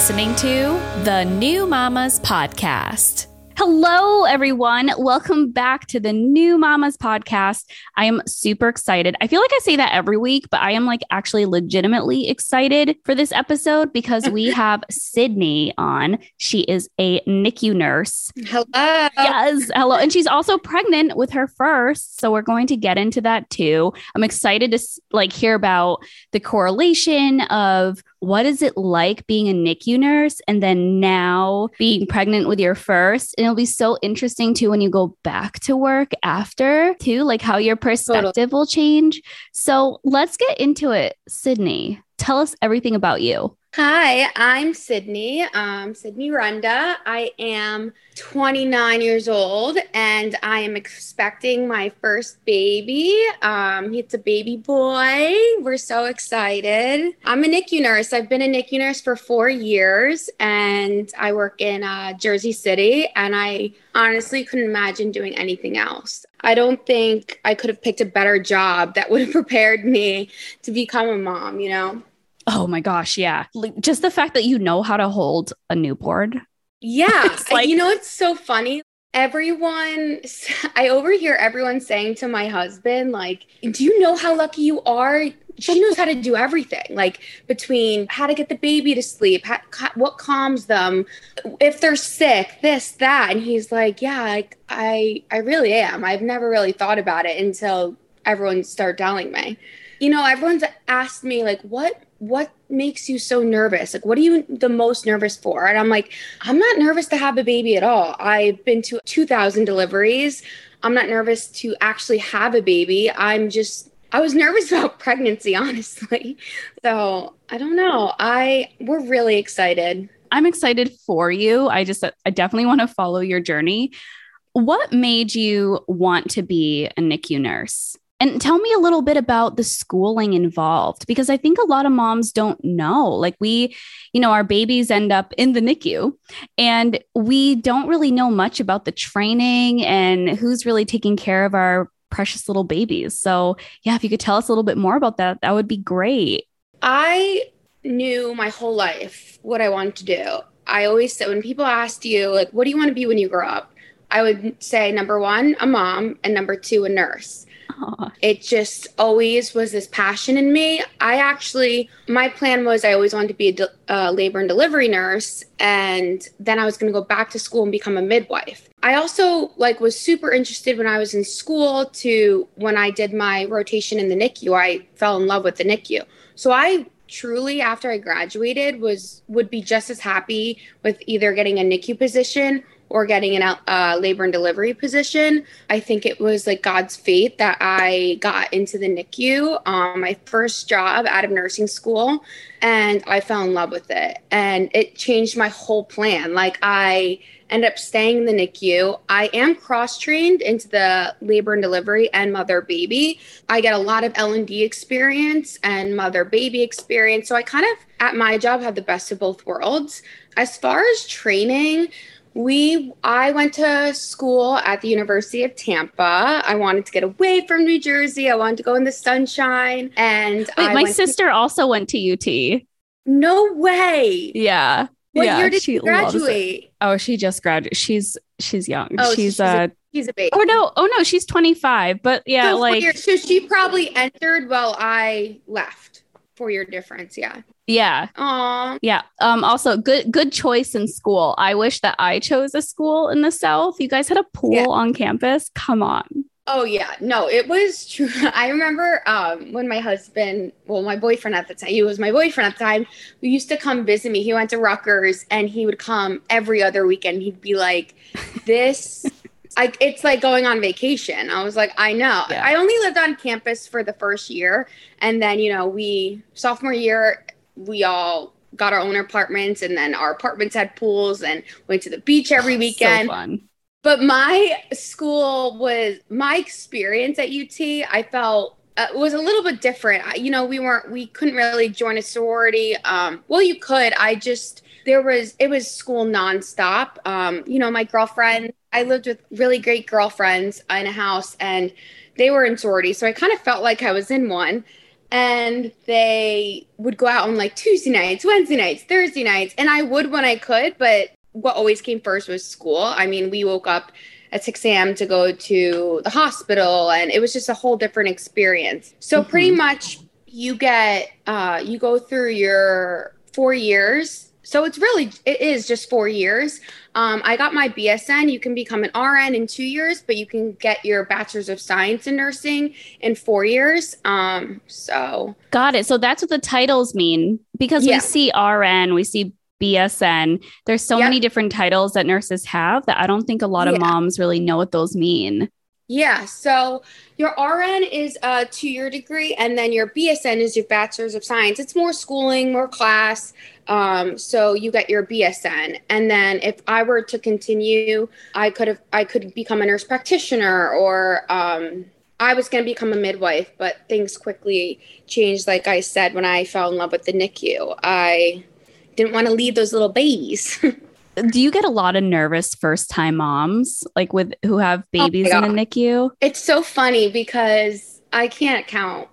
listening to the New Mamas Podcast. Hello, everyone. Welcome back to the New Mamas podcast. I am super excited. I feel like I say that every week, but I am like actually legitimately excited for this episode because we have Sydney on. She is a NICU nurse. Hello. Yes, hello. And she's also pregnant with her first. So we're going to get into that too. I'm excited to like hear about the correlation of what is it like being a NICU nurse and then now being pregnant with your first? And it'll be so interesting too when you go back to work after, too, like how your perspective totally. will change. So let's get into it. Sydney, tell us everything about you. Hi, I'm Sydney. Um, Sydney Runda. I am 29 years old and I am expecting my first baby. Um, it's a baby boy. We're so excited. I'm a NICU nurse. I've been a NICU nurse for four years and I work in uh, Jersey City and I honestly couldn't imagine doing anything else. I don't think I could have picked a better job that would have prepared me to become a mom, you know? Oh my gosh, yeah. Like, just the fact that you know how to hold a newborn. Yeah. like, you know, it's so funny. Everyone, I overhear everyone saying to my husband, like, do you know how lucky you are? She knows how to do everything, like between how to get the baby to sleep, how, what calms them, if they're sick, this, that. And he's like, yeah, like, I, I really am. I've never really thought about it until everyone started telling me. You know, everyone's asked me, like, what what makes you so nervous? Like, what are you the most nervous for? And I'm like, I'm not nervous to have a baby at all. I've been to 2,000 deliveries. I'm not nervous to actually have a baby. I'm just, I was nervous about pregnancy, honestly. So I don't know. I, we're really excited. I'm excited for you. I just, I definitely want to follow your journey. What made you want to be a NICU nurse? And tell me a little bit about the schooling involved because I think a lot of moms don't know. Like, we, you know, our babies end up in the NICU and we don't really know much about the training and who's really taking care of our precious little babies. So, yeah, if you could tell us a little bit more about that, that would be great. I knew my whole life what I wanted to do. I always said, when people asked you, like, what do you want to be when you grow up? I would say number one, a mom, and number two, a nurse. It just always was this passion in me. I actually, my plan was I always wanted to be a de- uh, labor and delivery nurse, and then I was going to go back to school and become a midwife. I also like was super interested when I was in school to when I did my rotation in the NICU. I fell in love with the NICU. So I truly after I graduated was would be just as happy with either getting a NICU position or getting an uh, labor and delivery position. I think it was like God's fate that I got into the NICU, um, my first job out of nursing school, and I fell in love with it. And it changed my whole plan. Like I ended up staying in the NICU. I am cross trained into the labor and delivery and mother baby. I get a lot of L and D experience and mother baby experience. So I kind of at my job have the best of both worlds. As far as training, we I went to school at the University of Tampa. I wanted to get away from New Jersey. I wanted to go in the sunshine. And Wait, my sister to- also went to UT. No way. Yeah. What yeah, year did she graduate? Oh, she just graduated. She's she's young. Oh, she's, she's uh She's a baby. Oh no! Oh no! She's twenty five. But yeah, so like so she probably entered while I left. Four year difference. Yeah. Yeah. Aww. Yeah. Um, also good good choice in school. I wish that I chose a school in the South. You guys had a pool yeah. on campus. Come on. Oh yeah. No, it was true. I remember um when my husband, well, my boyfriend at the time, he was my boyfriend at the time, who used to come visit me. He went to Rutgers and he would come every other weekend. He'd be like, This like it's like going on vacation. I was like, I know. Yeah. I only lived on campus for the first year. And then, you know, we sophomore year we all got our own apartments and then our apartments had pools and went to the beach every weekend. So fun. But my school was my experience at UT, I felt uh, was a little bit different. You know, we weren't we couldn't really join a sorority. Um, well, you could. I just there was it was school nonstop. Um, you know, my girlfriend, I lived with really great girlfriends in a house and they were in sorority. So I kind of felt like I was in one and they would go out on like Tuesday nights, Wednesday nights, Thursday nights, and I would when I could, but what always came first was school. I mean, we woke up at 6 a.m. to go to the hospital, and it was just a whole different experience. So, mm-hmm. pretty much, you get, uh, you go through your four years so it's really it is just four years. Um, I got my BSN. You can become an RN in two years, but you can get your bachelor's of science in nursing in four years. Um, so got it. So that's what the titles mean because yeah. we see RN, we see BSN. There's so yep. many different titles that nurses have that I don't think a lot of yeah. moms really know what those mean. Yeah. So your RN is a two year degree, and then your BSN is your bachelor's of science. It's more schooling, more class. Um, so you get your BSN, and then if I were to continue, I could have I could become a nurse practitioner, or um, I was going to become a midwife, but things quickly changed. Like I said, when I fell in love with the NICU, I didn't want to leave those little babies. do you get a lot of nervous first time moms like with who have oh babies oh in the NICU? It's so funny because I can't count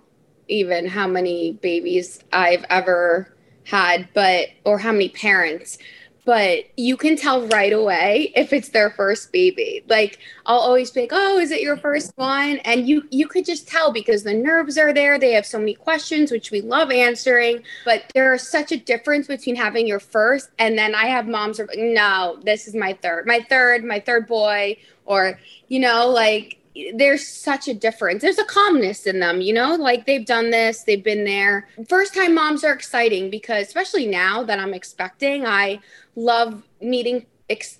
even how many babies I've ever had, but or how many parents but you can tell right away if it's their first baby. Like I'll always be like, "Oh, is it your first one?" And you you could just tell because the nerves are there. They have so many questions which we love answering, but there's such a difference between having your first and then I have moms are like, "No, this is my third. My third, my third boy." Or, you know, like there's such a difference. There's a calmness in them, you know, like they've done this, they've been there. First time moms are exciting because, especially now that I'm expecting, I love meeting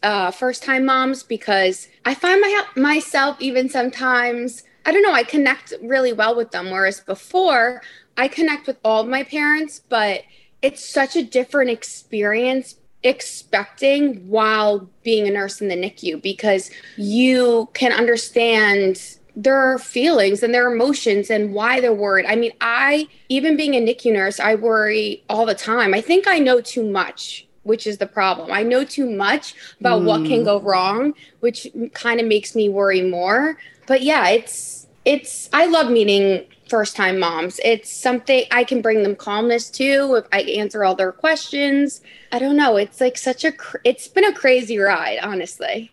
uh, first time moms because I find my, myself even sometimes, I don't know, I connect really well with them. Whereas before, I connect with all my parents, but it's such a different experience expecting while being a nurse in the NICU because you can understand their feelings and their emotions and why they're worried. I mean, I, even being a NICU nurse, I worry all the time. I think I know too much, which is the problem. I know too much about mm. what can hmm. go wrong, which kind of makes me worry more. But yeah, it's, it's, I love meeting first time moms. It's something I can bring them calmness to if I answer all their questions. I don't know. It's like such a, cr- it's been a crazy ride, honestly.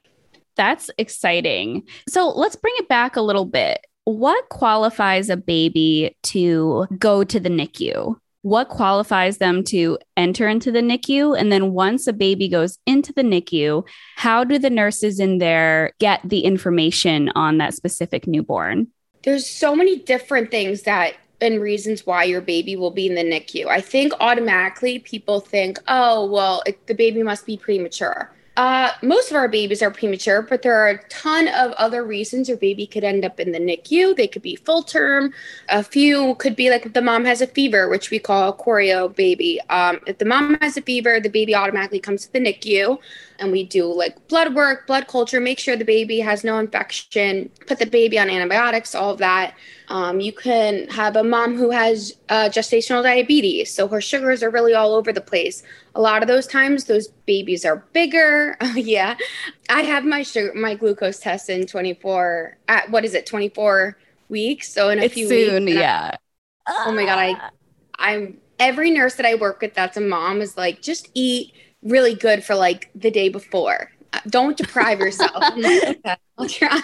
That's exciting. So let's bring it back a little bit. What qualifies a baby to go to the NICU? What qualifies them to enter into the NICU? And then once a baby goes into the NICU, how do the nurses in there get the information on that specific newborn? There's so many different things that and reasons why your baby will be in the NICU. I think automatically people think, oh, well, it, the baby must be premature. Uh, most of our babies are premature, but there are a ton of other reasons your baby could end up in the NICU. They could be full term. A few could be like if the mom has a fever, which we call a chorio baby. Um, if the mom has a fever, the baby automatically comes to the NICU and we do like blood work, blood culture, make sure the baby has no infection, put the baby on antibiotics, all of that. Um, you can have a mom who has uh, gestational diabetes, so her sugars are really all over the place. A lot of those times, those babies are bigger. yeah, I have my sugar, my glucose test in 24. At what is it, 24 weeks? So in a it's few soon, weeks. yeah. I, oh my god, I, I'm every nurse that I work with that's a mom is like, just eat really good for like the day before. Uh, don't deprive yourself. I'll try.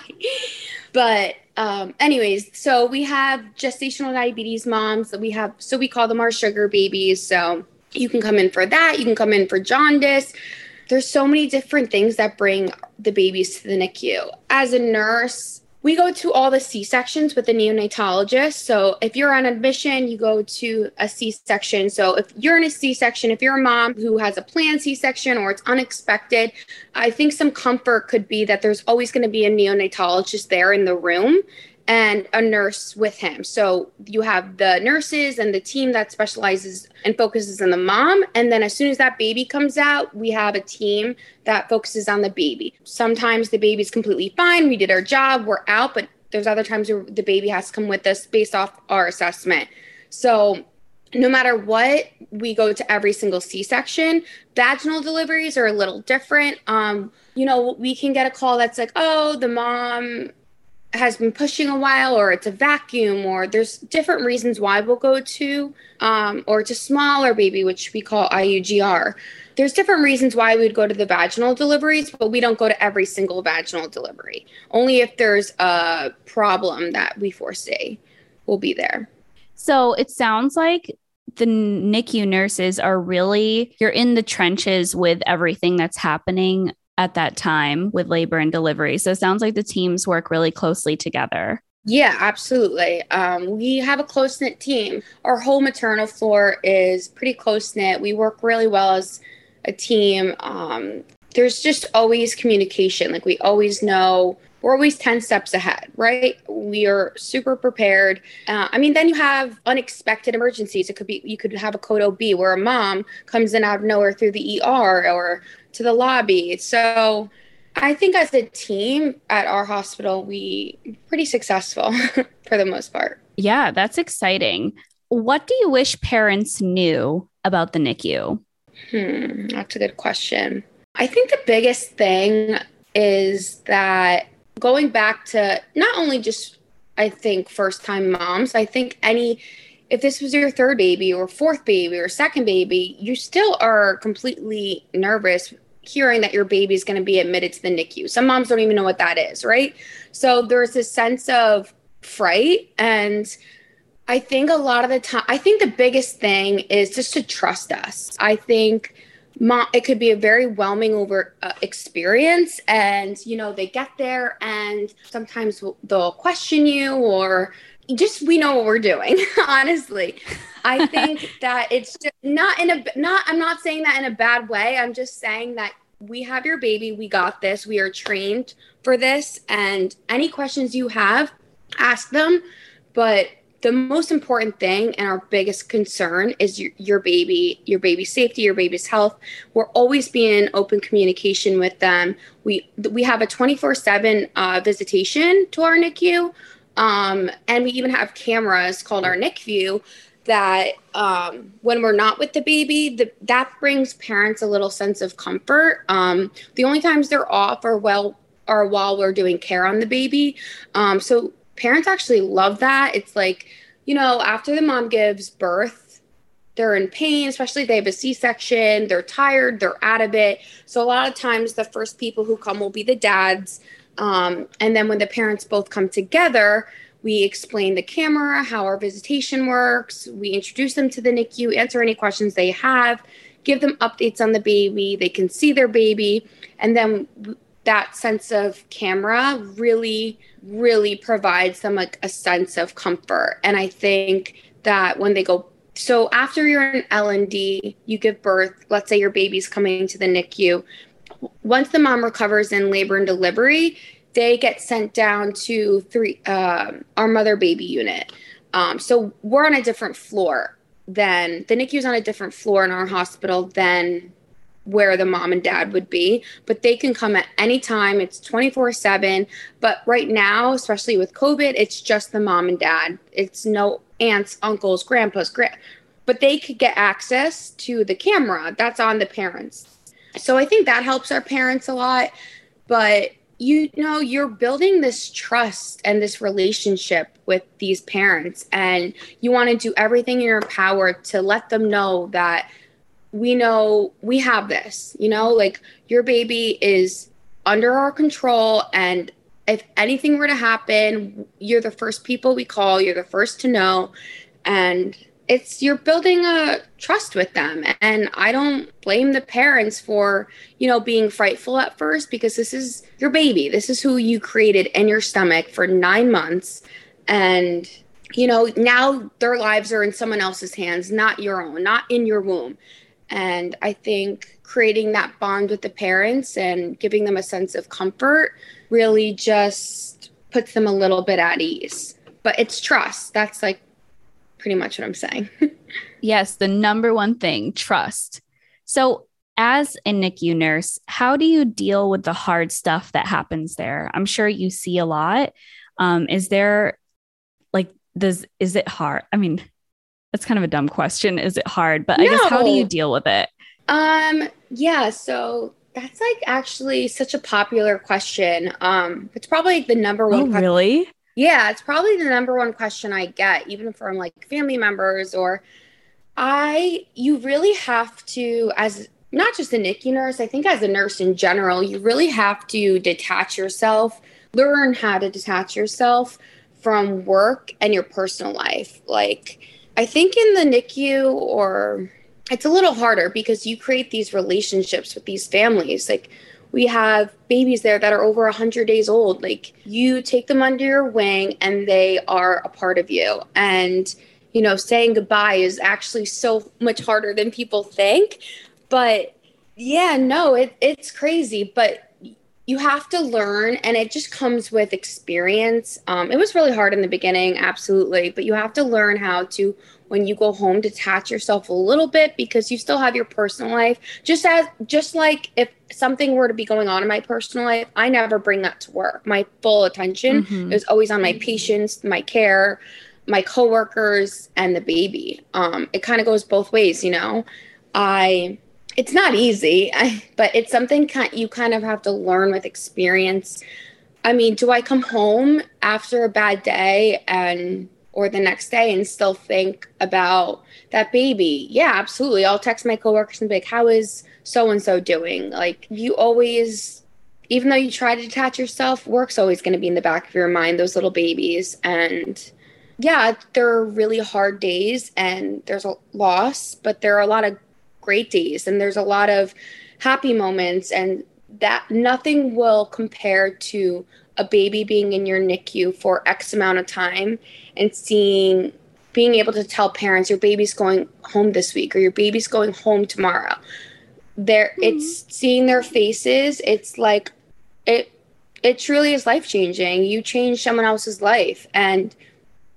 But um, anyways, so we have gestational diabetes moms. We have so we call them our sugar babies. So you can come in for that. You can come in for jaundice. There's so many different things that bring the babies to the NICU. As a nurse, we go to all the C sections with the neonatologist. So if you're on admission, you go to a C section. So if you're in a C section, if you're a mom who has a planned C section or it's unexpected, I think some comfort could be that there's always going to be a neonatologist there in the room and a nurse with him. So you have the nurses and the team that specializes and focuses on the mom. And then as soon as that baby comes out, we have a team that focuses on the baby. Sometimes the baby's completely fine. We did our job, we're out, but there's other times where the baby has to come with us based off our assessment. So no matter what, we go to every single C section. Vaginal deliveries are a little different. Um, you know, we can get a call that's like, oh, the mom has been pushing a while or it's a vacuum or there's different reasons why we'll go to um, or it's a smaller baby which we call iugr there's different reasons why we would go to the vaginal deliveries but we don't go to every single vaginal delivery. Only if there's a problem that we foresee we'll be there. So it sounds like the NICU nurses are really, you're in the trenches with everything that's happening at that time with labor and delivery. So it sounds like the teams work really closely together. Yeah, absolutely. Um, we have a close knit team. Our whole maternal floor is pretty close knit. We work really well as a team. Um, there's just always communication. Like we always know we're always 10 steps ahead, right? We are super prepared. Uh, I mean, then you have unexpected emergencies. It could be, you could have a code OB where a mom comes in out of nowhere through the ER or to the lobby. So I think as a team at our hospital, we pretty successful for the most part. Yeah, that's exciting. What do you wish parents knew about the NICU? Hmm, that's a good question. I think the biggest thing is that going back to not only just I think first time moms, I think any if this was your third baby or fourth baby or second baby, you still are completely nervous hearing that your baby is going to be admitted to the NICU. Some moms don't even know what that is, right? So there's this sense of fright and I think a lot of the time I think the biggest thing is just to trust us. I think mom it could be a very whelming over uh, experience and you know they get there and sometimes they'll question you or just we know what we're doing honestly i think that it's just not in a not i'm not saying that in a bad way. I'm just saying that we have your baby. We got this. We are trained for this. And any questions you have ask them. But the most important thing and our biggest concern is your, your baby your baby's safety your baby's health. We're always being open communication with them. We we have a 24 seven uh, 7 visitation to our nicu um, and we even have cameras called our NICView that um, when we're not with the baby, the, that brings parents a little sense of comfort. Um, the only times they're off are well are while we're doing care on the baby. Um, so parents actually love that. It's like, you know, after the mom gives birth, they're in pain, especially if they have a C section, they're tired, they're out of it. So, a lot of times, the first people who come will be the dads. Um, and then when the parents both come together, we explain the camera, how our visitation works. We introduce them to the NICU, answer any questions they have, give them updates on the baby. They can see their baby. And then that sense of camera really really provides them like a sense of comfort and i think that when they go so after you're in l&d you give birth let's say your baby's coming to the nicu once the mom recovers in labor and delivery they get sent down to three uh, our mother baby unit um, so we're on a different floor than the nicu is on a different floor in our hospital than where the mom and dad would be, but they can come at any time. It's 24 7. But right now, especially with COVID, it's just the mom and dad. It's no aunts, uncles, grandpas, grand, but they could get access to the camera. That's on the parents. So I think that helps our parents a lot. But you know, you're building this trust and this relationship with these parents, and you want to do everything in your power to let them know that we know we have this, you know, like your baby is under our control. And if anything were to happen, you're the first people we call, you're the first to know. And it's you're building a trust with them and i don't blame the parents for you know being frightful at first because this is your baby this is who you created in your stomach for 9 months and you know now their lives are in someone else's hands not your own not in your womb and I think creating that bond with the parents and giving them a sense of comfort really just puts them a little bit at ease. But it's trust. That's like pretty much what I'm saying. yes, the number one thing trust. So, as a NICU nurse, how do you deal with the hard stuff that happens there? I'm sure you see a lot. Um, is there like, does, is it hard? I mean, that's kind of a dumb question. Is it hard? But no. I guess how do you deal with it? Um, yeah, so That's like actually such a popular question. Um, it's probably like the number one. Oh, really? Yeah, it's probably the number one question I get, even from like family members or I. You really have to, as not just a NICU nurse, I think as a nurse in general, you really have to detach yourself, learn how to detach yourself from work and your personal life. Like, I think in the NICU or it's a little harder because you create these relationships with these families. Like we have babies there that are over 100 days old. Like you take them under your wing and they are a part of you. And, you know, saying goodbye is actually so much harder than people think. But yeah, no, it, it's crazy. But you have to learn and it just comes with experience um, it was really hard in the beginning absolutely but you have to learn how to when you go home detach yourself a little bit because you still have your personal life just as just like if something were to be going on in my personal life i never bring that to work my full attention mm-hmm. is always on my patients my care my coworkers and the baby um, it kind of goes both ways you know i it's not easy, I, but it's something you kind of have to learn with experience. I mean, do I come home after a bad day and or the next day and still think about that baby? Yeah, absolutely. I'll text my coworkers and be like, "How is so and so doing?" Like you always even though you try to detach yourself, work's always going to be in the back of your mind, those little babies and yeah, there are really hard days and there's a loss, but there are a lot of great days and there's a lot of happy moments and that nothing will compare to a baby being in your NICU for X amount of time and seeing being able to tell parents your baby's going home this week or your baby's going home tomorrow. There mm-hmm. it's seeing their faces, it's like it it truly is life changing. You change someone else's life and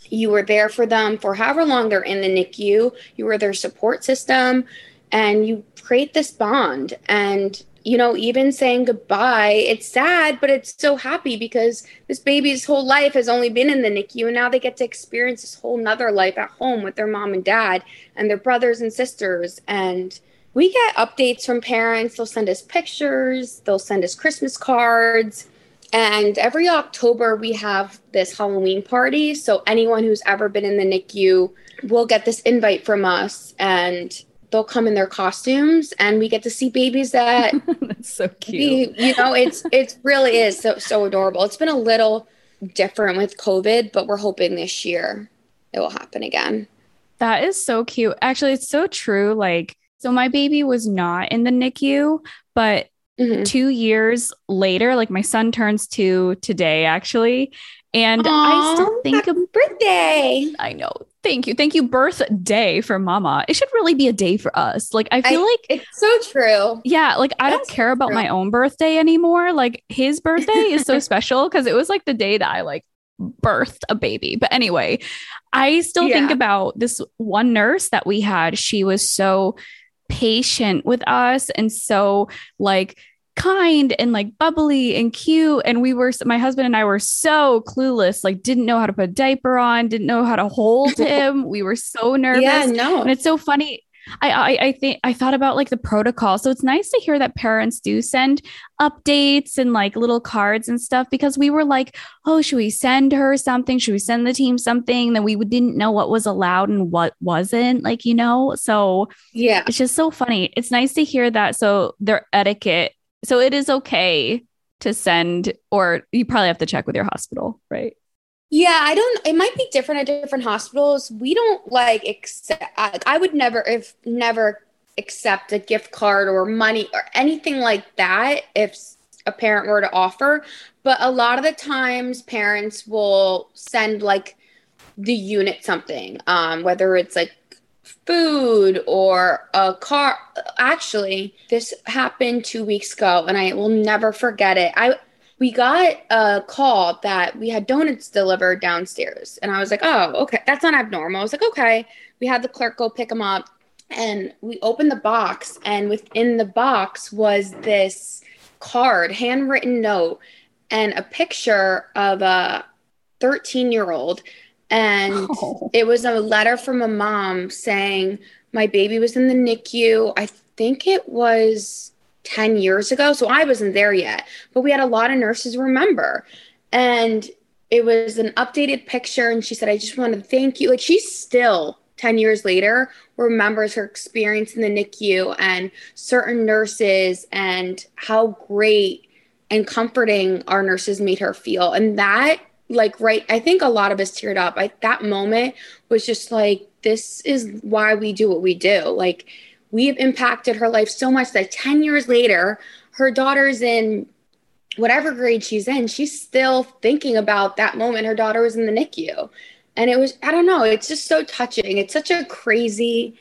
you were there for them for however long they're in the NICU. You were their support system and you create this bond and you know even saying goodbye it's sad but it's so happy because this baby's whole life has only been in the nicu and now they get to experience this whole nother life at home with their mom and dad and their brothers and sisters. And we get updates from parents. They'll send us pictures. They'll send us christmas cards. And every october we have this halloween party. So anyone who's ever been in the nicu will get this invite from us. And they'll come in their costumes and we get to see babies that that's so cute. you know it's it really is so so adorable. It's been a little different with covid but we're hoping this year it will happen again. That is so cute. Actually it's so true. Like so my baby was not in the nicu but mm-hmm. two years later like my son turns two today actually and Aww, I still think of birthday. I know. Thank you. Thank you. Birthday for mama. It should really be a day for us. Like, I feel I, like it's so true. Yeah. Like, I don't care about true. my own birthday anymore. Like, his birthday is so special because it was like the day that I like birthed a baby. But anyway, I still yeah. think about this one nurse that we had. She was so patient with us and so like kind and like bubbly and cute. And we were, my husband and I were so clueless, like didn't know how to put a diaper on, didn't know how to hold him. we were so nervous. Yeah, no. And it's so funny. I, I, I think I thought about like the protocol. So it's nice to hear that parents do send updates and like little cards and stuff because we were like, oh, should we send her something? Should we send the team something? Then we didn't know what was allowed and what wasn't, like, you know? So yeah, it's just so funny. It's nice to hear that. So their etiquette so it is okay to send, or you probably have to check with your hospital, right? Yeah, I don't. It might be different at different hospitals. We don't like accept. I, I would never, if never accept a gift card or money or anything like that if a parent were to offer. But a lot of the times, parents will send like the unit something, um, whether it's like food or a car. Actually, this happened two weeks ago, and I will never forget it. I we got a call that we had donuts delivered downstairs, and I was like, "Oh, okay, that's not abnormal." I was like, "Okay." We had the clerk go pick them up, and we opened the box, and within the box was this card, handwritten note, and a picture of a 13 year old and oh. it was a letter from a mom saying, My baby was in the NICU. I think it was 10 years ago. So I wasn't there yet, but we had a lot of nurses remember. And it was an updated picture. And she said, I just want to thank you. Like she's still 10 years later remembers her experience in the NICU and certain nurses and how great and comforting our nurses made her feel. And that, like, right, I think a lot of us teared up. I, that moment was just like, this is why we do what we do. Like, we have impacted her life so much that 10 years later, her daughter's in whatever grade she's in, she's still thinking about that moment her daughter was in the NICU. And it was, I don't know, it's just so touching. It's such a crazy,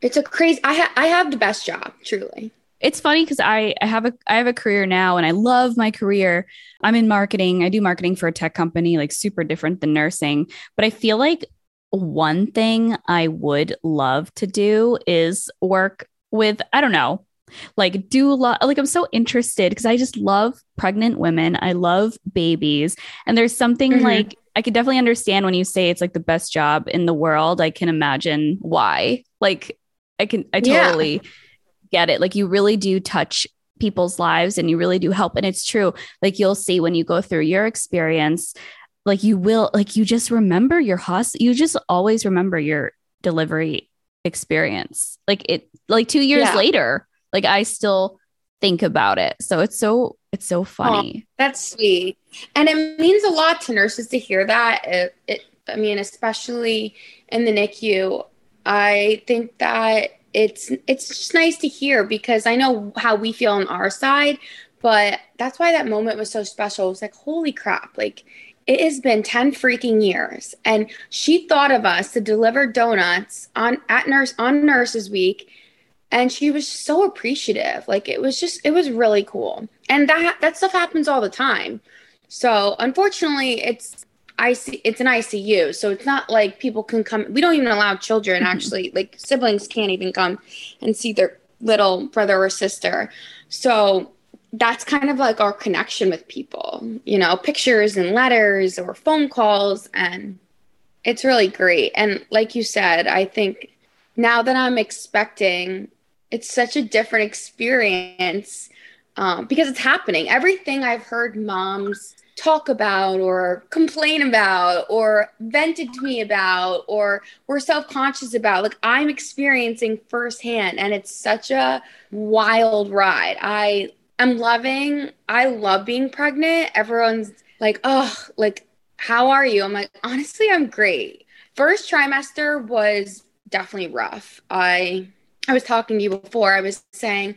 it's a crazy, I, ha- I have the best job, truly it's funny because I, I have a I have a career now and I love my career. I'm in marketing. I do marketing for a tech company, like super different than nursing. But I feel like one thing I would love to do is work with, I don't know, like do a lot like I'm so interested because I just love pregnant women. I love babies. And there's something mm-hmm. like I could definitely understand when you say it's like the best job in the world. I can imagine why. Like I can I totally yeah get it. Like you really do touch people's lives and you really do help. And it's true. Like you'll see when you go through your experience, like you will, like you just remember your hospital, you just always remember your delivery experience. Like it, like two years yeah. later, like I still think about it. So it's so, it's so funny. Oh, that's sweet. And it means a lot to nurses to hear that. It, it, I mean, especially in the NICU, I think that it's it's just nice to hear because I know how we feel on our side, but that's why that moment was so special. It was like, holy crap, like it has been 10 freaking years. And she thought of us to deliver donuts on at nurse on nurses week. And she was so appreciative. Like it was just, it was really cool. And that that stuff happens all the time. So unfortunately, it's IC it's an ICU, so it's not like people can come. We don't even allow children mm-hmm. actually, like siblings can't even come and see their little brother or sister. So that's kind of like our connection with people, you know, pictures and letters or phone calls and it's really great. And like you said, I think now that I'm expecting, it's such a different experience um, because it's happening. Everything I've heard moms talk about or complain about or vented to me about or were self-conscious about like i'm experiencing firsthand and it's such a wild ride. I am loving i love being pregnant. Everyone's like oh like how are you? I'm like honestly i'm great. First trimester was definitely rough. I i was talking to you before. I was saying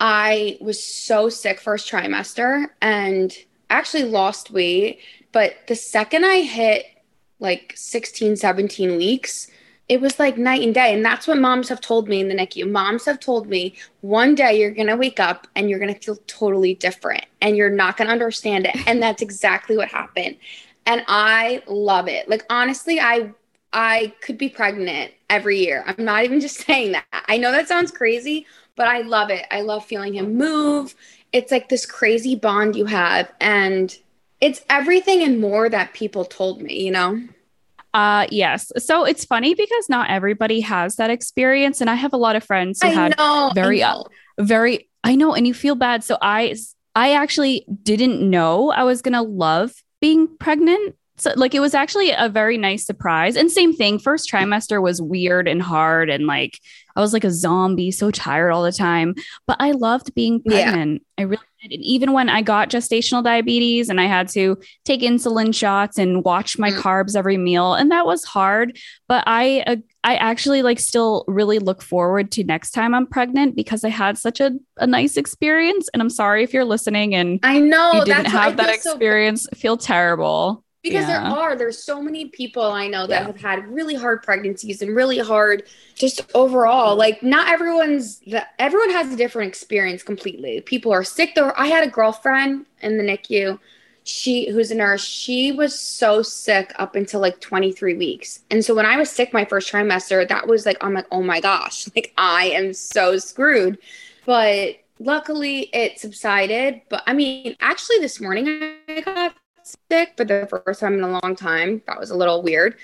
i was so sick first trimester and actually lost weight, but the second I hit like 16, 17 weeks, it was like night and day. And that's what moms have told me in the NICU. Moms have told me one day you're going to wake up and you're going to feel totally different and you're not going to understand it. And that's exactly what happened. And I love it. Like, honestly, I, I could be pregnant every year. I'm not even just saying that. I know that sounds crazy, but I love it. I love feeling him move it's like this crazy bond you have and it's everything and more that people told me, you know? Uh yes. So it's funny because not everybody has that experience and I have a lot of friends who I had know, very uh, very I know and you feel bad. So I I actually didn't know I was going to love being pregnant. So like it was actually a very nice surprise. And same thing, first trimester was weird and hard and like I was like a zombie, so tired all the time. But I loved being pregnant. Yeah. I really did. And even when I got gestational diabetes and I had to take insulin shots and watch my mm. carbs every meal, and that was hard. But I, uh, I actually like still really look forward to next time I'm pregnant because I had such a, a nice experience. And I'm sorry if you're listening and I know you didn't have that experience. So- feel terrible because yeah. there are there's so many people i know that yeah. have had really hard pregnancies and really hard just overall like not everyone's everyone has a different experience completely. People are sick though. I had a girlfriend in the nicu she who's a nurse she was so sick up until like 23 weeks. And so when i was sick my first trimester that was like i'm like oh my gosh like i am so screwed. But luckily it subsided. But i mean actually this morning i got sick for the first time in a long time. That was a little weird,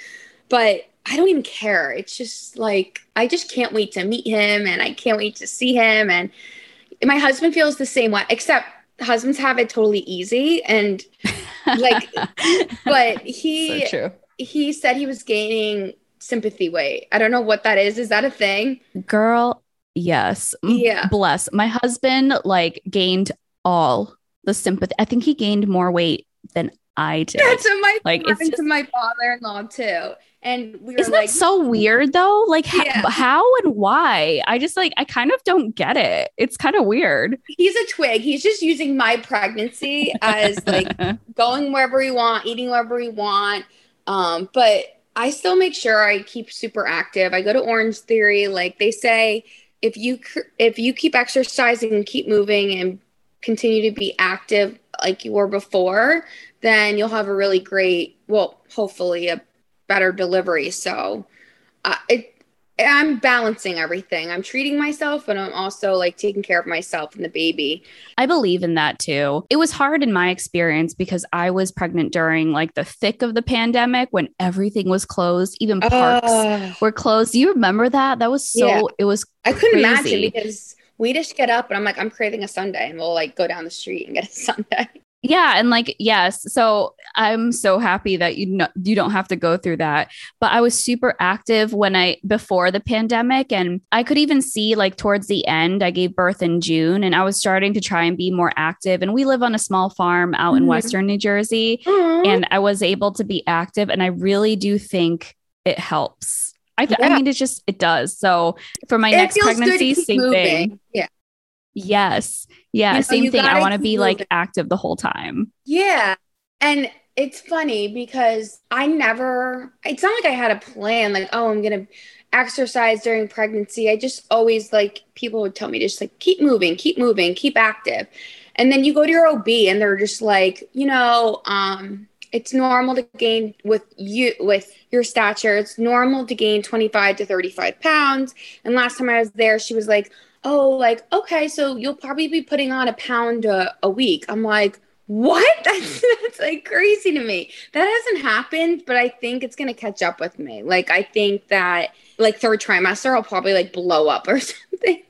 but I don't even care. It's just like I just can't wait to meet him and I can't wait to see him and my husband feels the same way, except husbands have it totally easy and like but he so he said he was gaining sympathy weight. I don't know what that is. Is that a thing? Girl, yes. Yeah. Bless. My husband like gained all the sympathy. I think he gained more weight than I did. That's what my Like, it's happened to my father-in-law too. And we were Isn't like, that so weird though? Like Yeah. how and why? I just like I kind of don't get it. It's kind of weird. he's a twig. He's just using my pregnancy as like going wherever we want, eating wherever we want. Um, but I still make sure I keep super active. I go to Orange Theory. Like they say, if you cr- if you keep exercising and keep moving and continue to be active like you were before, then you'll have a really great, well, hopefully a better delivery. So, uh, it. I'm balancing everything. I'm treating myself, but I'm also like taking care of myself and the baby. I believe in that too. It was hard in my experience because I was pregnant during like the thick of the pandemic when everything was closed, even parks Ugh. were closed. Do you remember that? That was so Yeah. it was I couldn't imagine because we just get up and I'm like, I'm craving a sundae, and we'll like go down the street and get a sundae. Yeah, and like yes, so I'm so happy that you know you don't have to go through that. But I was super active when I before the pandemic and I could even see like towards the end I gave birth in June and I was starting to try and be more active and we live on a small farm out in Mhm. western New Jersey And and I was able to be active and I really do think it helps. I, th- I mean, it just it does. So for my it next to pregnancy, same moving. thing. Yeah, Yes, yeah, You same thing. I want to be like active the whole time. yeah, and it's funny because I never. It's not like I had a plan. Like, oh, I'm gonna exercise during pregnancy. I just always like people would tell me just like keep moving, keep moving, keep active. And then you go to your OB and they're just like, you know, um, it's normal to gain with you with your stature. It's normal to gain 25 to 35 pounds. And last time I was there, she was like, oh, like, okay, so you'll probably be putting on a pound a, a week. I'm like, what? That's, that's like crazy to me. That hasn't happened, but I think it's gonna catch up with me. Like, I think that like third trimester, I'll probably like blow up or something.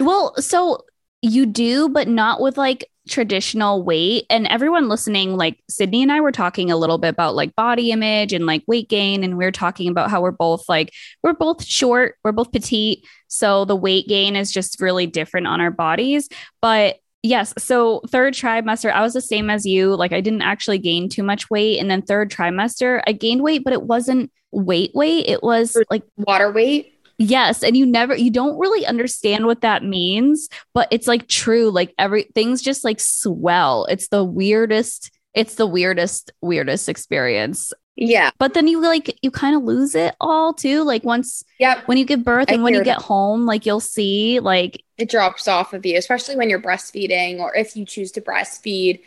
Well, so you do, but not with like traditional weight. And everyone listening, like Sydney and I were talking a little bit about like body image and like weight gain. And we are talking about how we're both like, we're both short, we're both petite. So the weight gain is just really different on our bodies. But yes, so third trimester, I was the same as you. Like I didn't actually gain too much weight. And then third trimester, I gained weight, but it wasn't weight weight. It was like Water weight. Yes, and you never you don't really understand what that means, but it's like true like every things just like swell. It's the weirdest it's the weirdest weirdest experience. Yeah. But then you like you kind of lose it all too like once Yep. when you give birth I and when you get home like you'll see like it drops off of you, especially when you're breastfeeding or if you choose to breastfeed.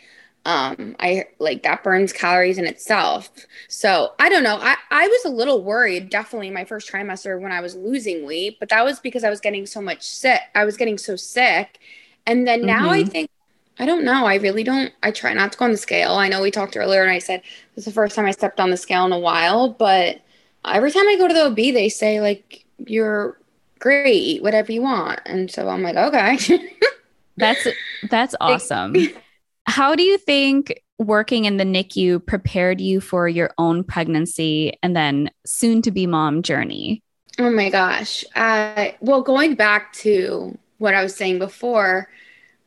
Um, I like that burns calories in itself. So I don't know. I, I was a little worried, definitely my first trimester when I was losing weight, but that was because I was getting so much sick. I was getting so sick. And then now I Mhm. think I don't know. I really don't. I try not to go on the scale. I know we talked earlier and I said this is the first time I stepped on the scale in a while, but every time I go to the OB, they say like you're great, eat whatever you want. And so I'm like, okay. that's that's awesome. How do you think working in the NICU prepared you for your own pregnancy and then soon to be mom journey? oh my gosh. Uh, well, going back to what I was saying before,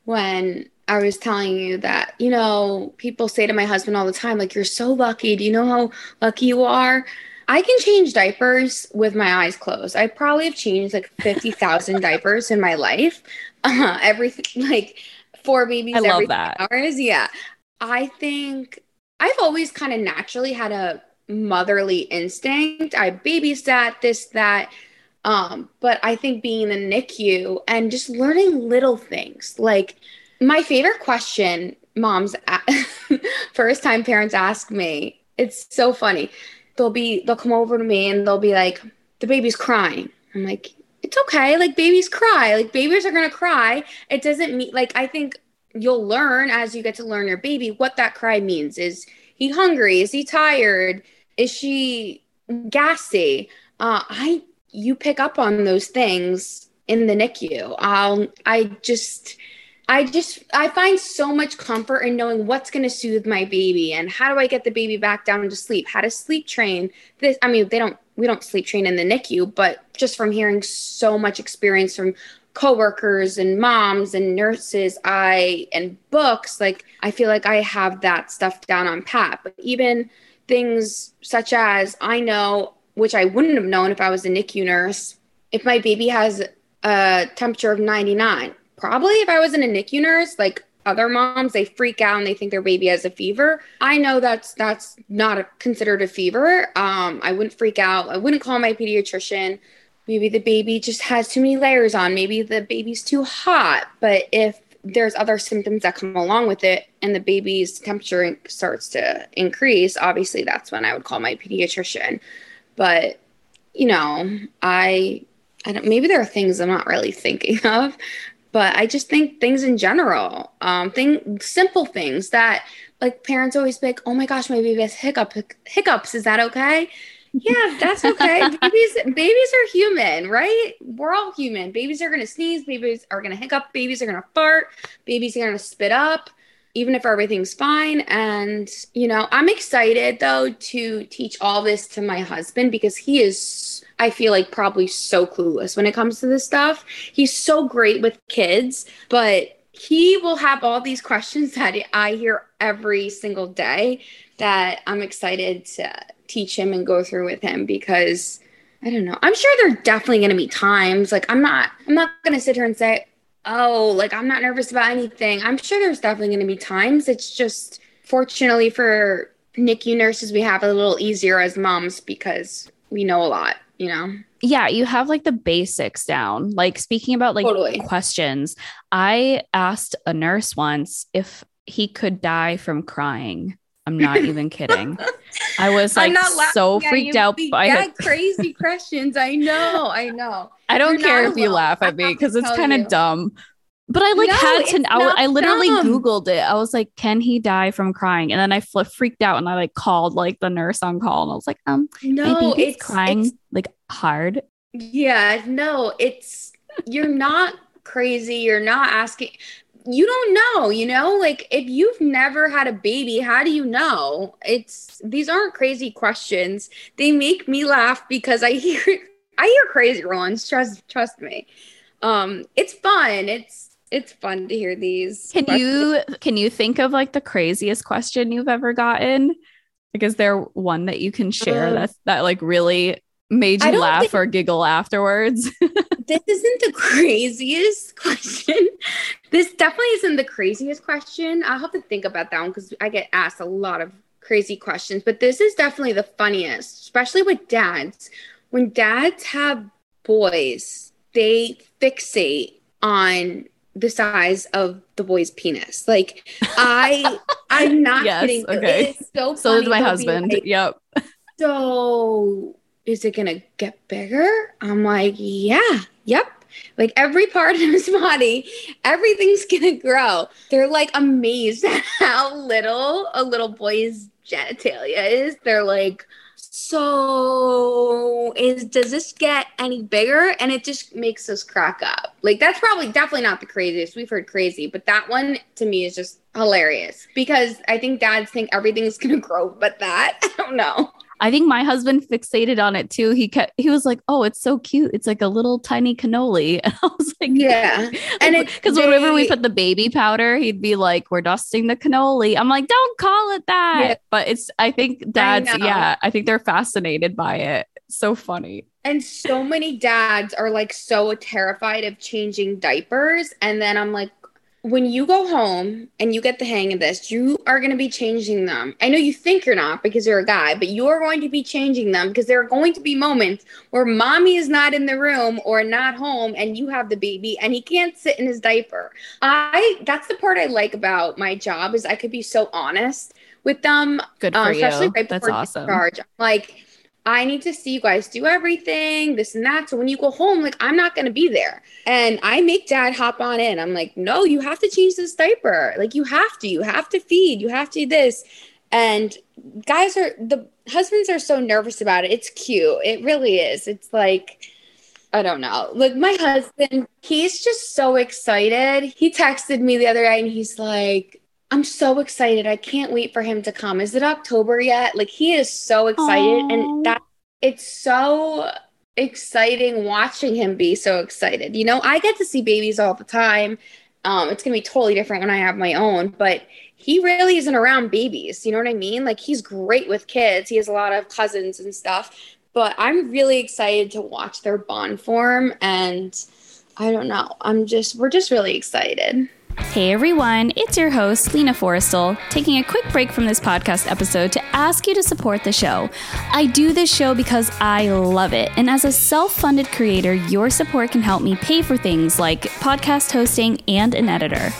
when I was telling you that, you know, people say to my husband all the time, like, you're so lucky. Do you know how lucky you are? I can change diapers with my eyes closed. I probably have changed like 50,000 diapers in my life. Uh, everything, like four babies I love every that. hours. Yeah. I think I've always kind of naturally had a motherly instinct. I babysat this, that. Um, but I think being in the NICU and just learning little things. Like my favorite question moms a- first time parents ask me, it's so funny. They'll be they'll come over to me and they'll be like, the baby's crying. I'm like, it's okay. Like babies cry. Like babies are gonna cry. It doesn't mean like I think you'll learn as you get to learn your baby what that cry means. Is he hungry? Is he tired? Is she gassy? Uh, I you pick up on those things in the NICU. I'll I just I just I find so much comfort in knowing what's going to soothe my baby and how do I get the baby back down to sleep? How to sleep train. This I mean, they don't we don't sleep train in the NICU, but just from hearing so much experience from coworkers and moms and nurses I and books, like I feel like I have that stuff down on pat. But even things such as I know, which I wouldn't have known if I was a NICU nurse, if my baby has a temperature of 99. Probably if I wasn't a NICU nurse, like other moms, they freak out and they think their baby has a fever. I know that's that's not a, considered a fever. Um, I wouldn't freak out. I wouldn't call my pediatrician. Maybe the baby just has too many layers on. Maybe the baby's too hot. But if there's other symptoms that come along with it and the baby's temperature starts to increase, obviously that's when I would call my pediatrician. But you know, I I don't maybe there are things I'm not really thinking of, but I just think things in general, um, thing simple things that like parents always be like, oh my gosh, my baby has hiccup hiccups. Is that okay? Yeah, that's okay. babies babies are human, right? We're all human. Babies are gonna sneeze, babies are gonna hiccup, babies are gonna fart, babies are gonna spit up, even if everything's fine. And you know, I'm excited though to teach all this to my husband because he is I feel like probably so clueless when it comes to this stuff. He's so great with kids, but he will have all these questions that I hear every single day that I'm excited to teach him and go through with him because I don't know. I'm sure there are definitely going to be times like I'm not I'm not going to sit here and say, "Oh, like I'm not nervous about anything." I'm sure there's definitely going to be times. It's just fortunately for NICU nurses we have it a little easier as moms because we know a lot you know? Yeah, you have like the basics down. Like speaking about like totally. questions, I asked a nurse once if he could die from crying. I'm not even kidding. I was like so freaked out by had crazy questions. I know, I know. I don't You're care if you laugh at me because it's kind of dumb. But I like no, had to. I, I, literally dumb. Googled it. I was like, "Can he die from crying?" And then I fl- freaked out and I like called like the nurse on call and I was like, "Um, no, it's crying it's, like hard." Yeah, no, it's you're not crazy. You're not asking. You don't know, you know. Like if you've never had a baby, how do you know? It's these aren't crazy questions. They make me laugh because I hear I hear crazy ones. Trust trust me. Um, it's fun. It's it's fun to hear these. Can questions. you can you think of like the craziest question you've ever gotten? Like, is there one that you can share uh, that that like really made you laugh think- or giggle afterwards? this isn't the craziest question. This definitely isn't the craziest question. I'll have to think about that one because I get asked a lot of crazy questions, but this is definitely the funniest, especially with dads. When dads have boys, they fixate on the size of the boy's penis. Like I I'm not yes, kidding. Okay. It is so So is my husband. Like, yep. So is it gonna get bigger? I'm like, yeah, yep. Like every part of his body, everything's gonna grow. They're like amazed at how little a little boy's genitalia is. They're like, so is does this get any bigger and it just makes us crack up like that's probably definitely not the craziest we've heard crazy but that one to me is just hilarious because i think dads think everything's gonna grow but that i don't know I think my husband fixated on it too. He kept he was like, "Oh, it's so cute. It's like a little tiny cannoli." And I was like, "Yeah." and because whenever we put the baby powder, he'd be like, "We're dusting the cannoli." I'm like, "Don't call it that." Yeah. But it's I think dads, I yeah, I think they're fascinated by it. So funny. And so many dads are like so terrified of changing diapers and then I'm like when you go home and you get the hang of this, you are going to be changing them. I know you think you're not because you're a guy, but you are going to be changing them because there are going to be moments where mommy is not in the room or not home and you have the baby and he can't sit in his diaper. I that's the part I like about my job is I could be so honest with them. Good for um, especially you. Right that's awesome. Charge. Like I need to see you guys do everything, this and that. So when you go home, like I'm not gonna be there. And I make dad hop on in. I'm like, no, you have to change this diaper. Like you have to, you have to feed, you have to do this. And guys are the husbands are so nervous about it. It's cute. It really is. It's like I don't know. Like my husband, he's just so excited. He texted me the other day and he's like, I'm so excited. I can't wait for him to come. Is it October yet? Like he is so excited Aww. and that it's so exciting watching him be so excited. You know, I get to see babies all the time. Um, it's gonna be totally different when I have my own, but he really isn't around babies. You know what I mean? Like he's great with kids. He has a lot of cousins and stuff, but I'm really excited to watch their bond form and I don't know. I'm just we're just really excited. Hey everyone, it's your host, Lina Forrestal, taking a quick break from this podcast episode to ask you to support the show. I do this show because I love it, and as a self funded creator, your support can help me pay for things like podcast hosting and an editor.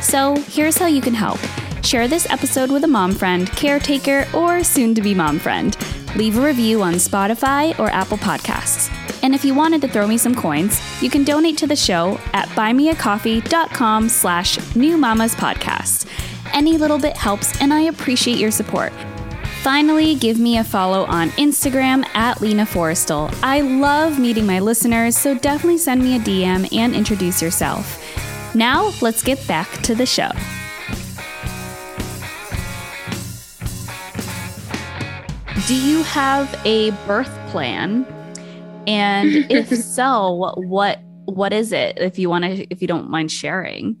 So here's how you can help share this episode with a mom friend, caretaker, or soon to be mom friend. Leave a review on Spotify or Apple Podcasts. And if you wanted to throw me some coins, you can donate to the show at buymeacoffee.com slash new podcast. Any little bit helps and I appreciate your support. Finally, give me a follow on Instagram at Lina Forrestal. I love meeting my listeners, so definitely send me a DM and introduce yourself. Now, let's get back to the show. Do you have a birth plan? And if so, what what is it? If you want to, if you don't mind sharing.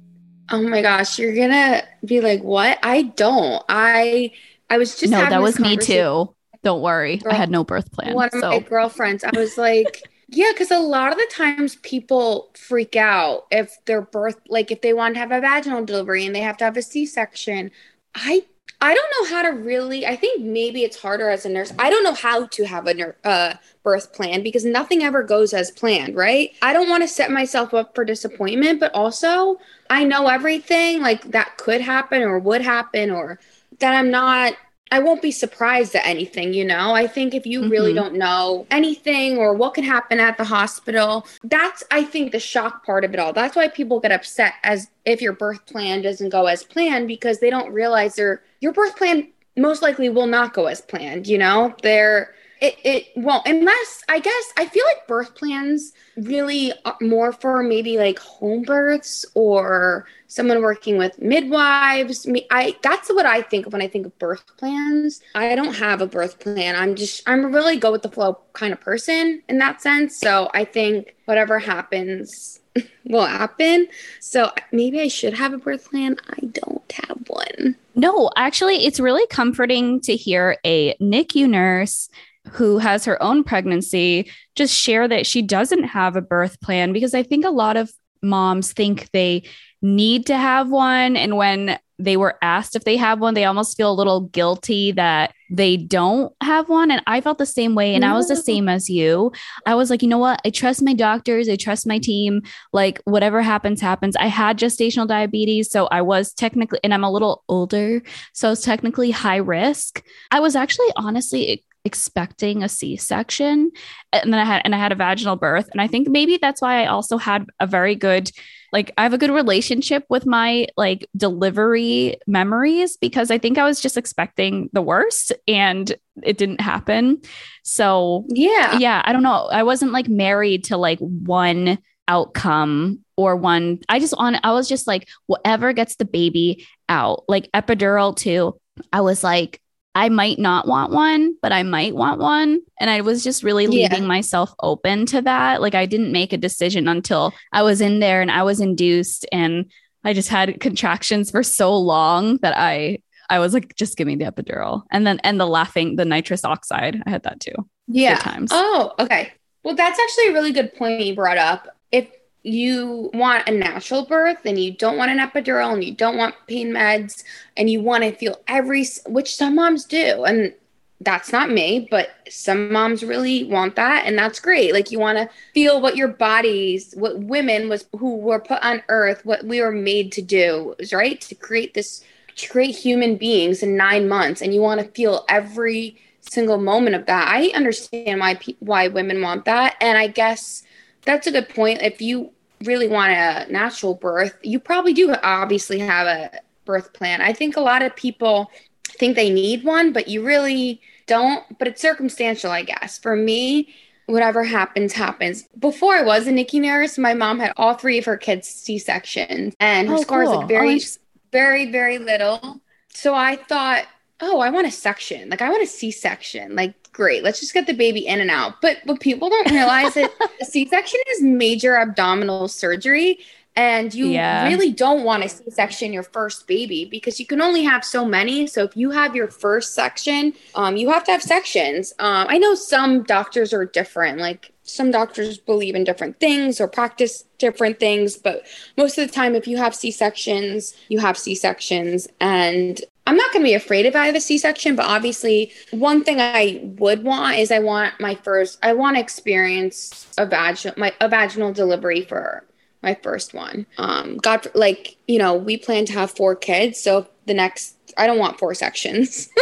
Oh my gosh, you're gonna be like, "What? I don't. I I was just no, that was me too. Don't worry, I had no birth plan. One of so my girlfriends, I was like, "Yeah," because a lot of the times people freak out if their birth, like if they want to have a vaginal delivery and they have to have a C-section. I I don't know how to really. I think maybe it's harder as a nurse. I don't know how to have a ner- uh, birth plan because nothing ever goes as planned, right? I don't want to set myself up for disappointment, but also I know everything like that could happen or would happen or that I'm not. I won't be surprised at anything, you know? I think if you really Mhm. don't know anything or what can happen at the hospital, that's, I think, the shock part of it all. That's why people get upset as if your birth plan doesn't go as planned because they don't realize their your birth plan most likely will not go as planned, you know? They're, it, it won't, unless I guess I feel like birth plans really are more for maybe like home births or someone working with midwives. Me, I that's what I think when I think of birth plans. I don't have a birth plan. I'm just I'm a really go with the flow kind of person in that sense. So I think whatever happens will happen. So maybe I should have a birth plan. I don't have one. No, actually, it's really comforting to hear a NICU nurse who has her own pregnancy just share that she doesn't have a birth plan because I think a lot of moms think they need to have one. And when they were asked if they have one, they almost feel a little guilty that they don't have one. And I felt the same way. And I was the same as you. I was like, you know what? I trust my doctors. I trust my team. Like, whatever happens, happens. I had gestational diabetes. So I was technically, and I'm a little older. So I was technically high risk. I was actually honestly expecting a C-section and then I had and I had a vaginal birth and I think maybe that's why I also had a very good like I have a good relationship with my like delivery memories because I think I was just expecting the worst and it didn't happen. So Yeah. yeah, I don't know. I wasn't like married to like one outcome or one. I just on I was just like whatever gets the baby out. Like epidural too. I was like I might not want one, but I might want one. And I was just really Yeah. leaving myself open to that. Like I didn't make a decision until I was in there and I was induced and I just had contractions for so long that I I was like, just give me the epidural. And then and the laughing, the nitrous oxide. I had that too. Yeah. Times. Oh, okay. Well, that's actually a really good point you brought up. If you want a natural birth and you don't want an epidural and you don't want pain meds and you want to feel every, which some moms do, and that's not me, but some moms really want that, and that's great. Like you want to feel what your bodies, what women was who were put on earth, what we were made to do, is right to create this, to create human beings in nine months, and you want to feel every single moment of that. I understand why why women want that, and I guess that's a good point. If you really want a natural birth, you probably do obviously have a birth plan. I think a lot of people think they need one, but you really don't. But it's circumstantial, I guess. For me, whatever happens, happens. Before I was a NICU nurse, my mom had all three of her kids C sections, and her Oh, scars cool. like very, Oh, very, very little. So I thought, oh, I want a section. Like I want a C section. Like great, let's just get the baby in and out. But what people don't realize is a C section is major abdominal surgery. And you Yeah. really don't want a C section your first baby because you can only have so many. So if you have your first section, um, you have to have sections. Um, I know some doctors are different. Like some doctors believe in different things or practice different things, but most of the time, if you have C sections, you have C sections. And I'm not going to be afraid if I have a C section, but obviously, one thing I would want is I want my first, I want to experience a vaginal, my a vaginal delivery for my first one. Um, God, like you know, we plan to have four kids, so the next, I don't want four sections.